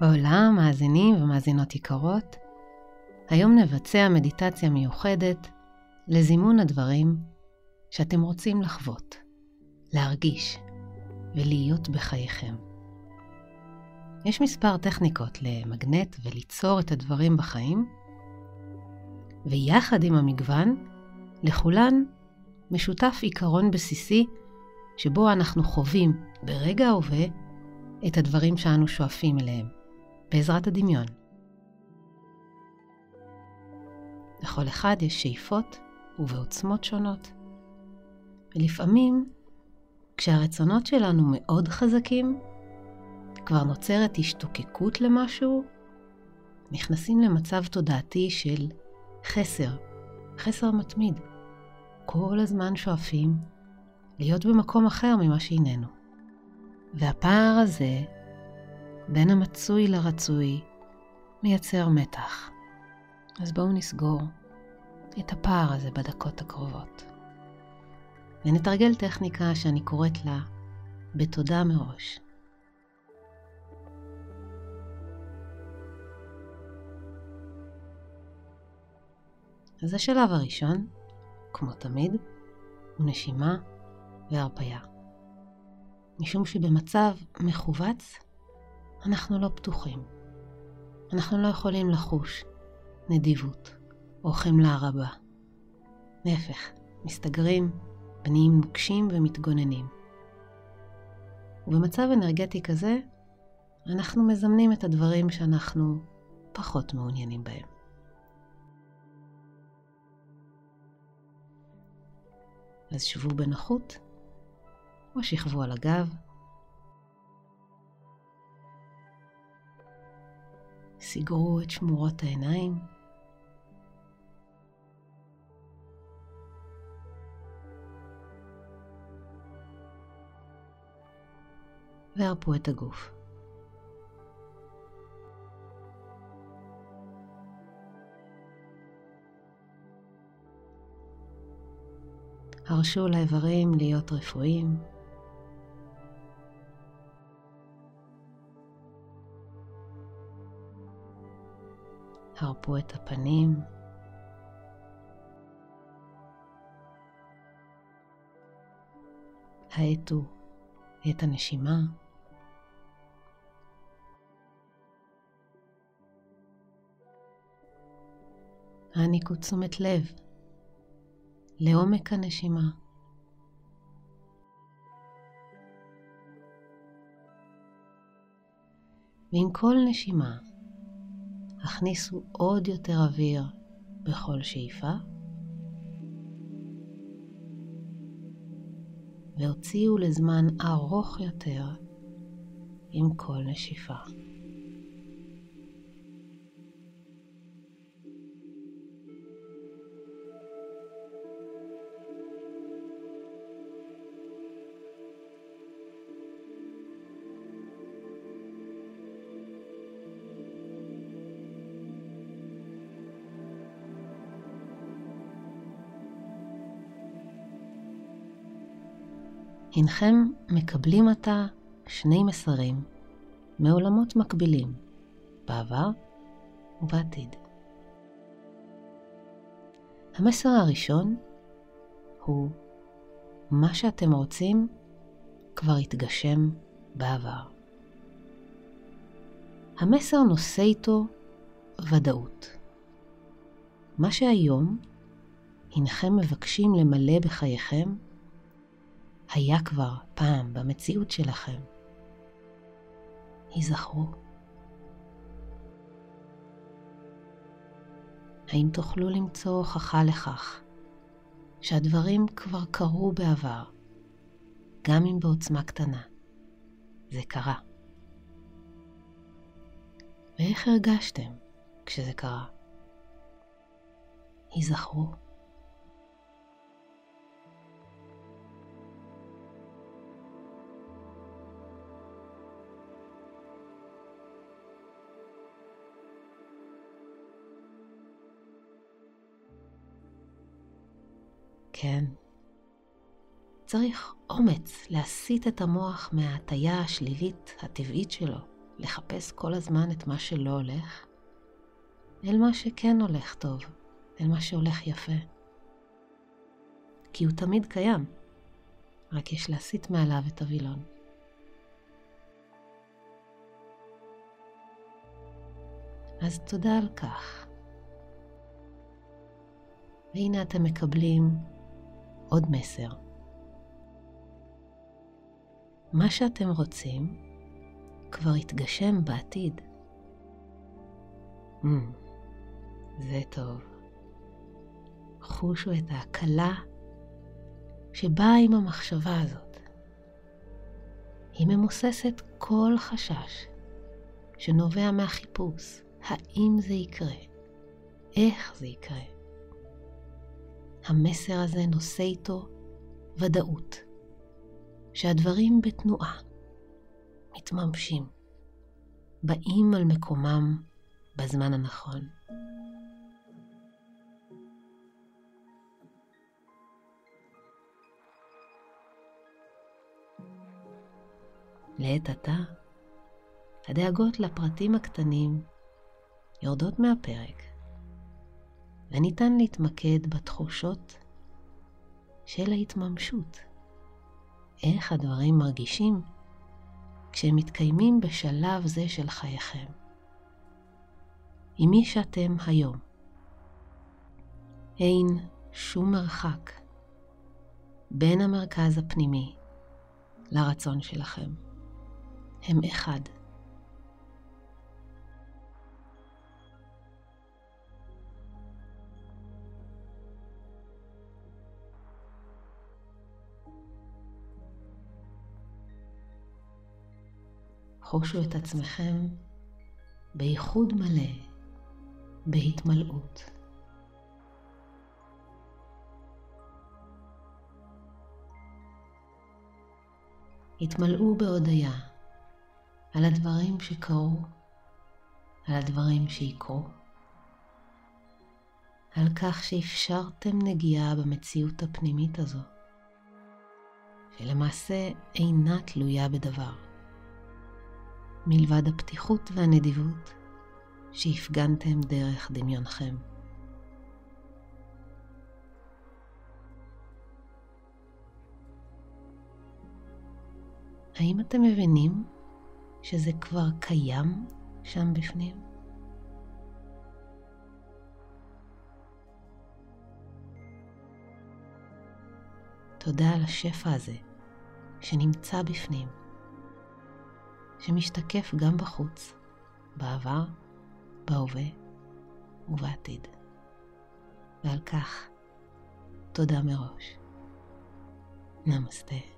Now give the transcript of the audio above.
בעולם, מאזינים ומאזינות יקרות, היום נבצע מדיטציה מיוחדת לזימון הדברים שאתם רוצים לחוות, להרגיש ולהיות בחייכם. יש מספר טכניקות למגנט וליצור את הדברים בחיים, ויחד עם המגוון, לכולן משותף עיקרון בסיסי שבו אנחנו חווים ברגע ההווה את הדברים שאנו שואפים אליהם, בעזרת הדמיון. לכל אחד יש שאיפות ובעוצמות שונות, ולפעמים, כשהרצונות שלנו מאוד חזקים, כבר נוצרת השתוקקות למשהו, נכנסים למצב תודעתי של חסר, חסר מתמיד. כל הזמן שואפים להיות במקום אחר ממה שהננו. והפער הזה בין המצוי לרצוי מייצר מתח. אז בואו נסגור את הפער הזה בדקות הקרובות. ונתרגל טכניקה שאני קוראת לה בתודה מראש. אז השלב הראשון, כמו תמיד, הוא נשימה והרפייה. משום שבמצב מכווץ אנחנו לא פתוחים. אנחנו לא יכולים לחוש נדיבות או חמלה רבה. להפך, מסתגרים, פניים נוקשים ומתגוננים. ובמצב אנרגטי כזה, אנחנו מזמנים את הדברים שאנחנו פחות מעוניינים בהם. אז שבו בנוחות, או שכבו על הגב. סגרו את שמורות העיניים. והרפו את הגוף. הרשו לאיברים להיות רפואיים. הרפו את הפנים. האטו את הנשימה. העניקו תשומת לב לעומק הנשימה. ועם כל נשימה הכניסו עוד יותר אוויר בכל שאיפה, והוציאו לזמן ארוך יותר עם כל נשיפה. הנכם מקבלים עתה שני מסרים מעולמות מקבילים, בעבר ובעתיד. המסר הראשון הוא מה שאתם רוצים כבר התגשם בעבר. המסר נושא איתו ודאות. מה שהיום הנכם מבקשים למלא בחייכם היה כבר פעם במציאות שלכם. היזכרו. האם תוכלו למצוא הוכחה לכך שהדברים כבר קרו בעבר, גם אם בעוצמה קטנה? זה קרה. ואיך הרגשתם כשזה קרה? היזכרו. כן, צריך אומץ להסיט את המוח מההטייה השלילית הטבעית שלו, לחפש כל הזמן את מה שלא הולך, אל מה שכן הולך טוב, אל מה שהולך יפה. כי הוא תמיד קיים, רק יש להסיט מעליו את הווילון. אז תודה על כך. והנה אתם מקבלים עוד מסר. מה שאתם רוצים כבר יתגשם בעתיד. Mm, זה טוב. חושו את ההקלה שבאה עם המחשבה הזאת. היא ממוססת כל חשש שנובע מהחיפוש, האם זה יקרה, איך זה יקרה. המסר הזה נושא איתו ודאות, שהדברים בתנועה, מתממשים, באים על מקומם בזמן הנכון. לעת עתה, הדאגות לפרטים הקטנים יורדות מהפרק, וניתן להתמקד בתחושות של ההתממשות, איך הדברים מרגישים כשהם מתקיימים בשלב זה של חייכם. עם מי שאתם היום. אין שום מרחק בין המרכז הפנימי לרצון שלכם. הם אחד. חושו את עצמכם בייחוד מלא, בהתמלאות. התמלאו בהודיה על הדברים שקרו, על הדברים שיקרו, על כך שאפשרתם נגיעה במציאות הפנימית הזו, שלמעשה אינה תלויה בדבר. מלבד הפתיחות והנדיבות שהפגנתם דרך דמיונכם. האם אתם מבינים שזה כבר קיים שם בפנים? תודה על השפע הזה שנמצא בפנים. שמשתקף גם בחוץ, בעבר, בהווה ובעתיד. ועל כך תודה מראש. נמסטה.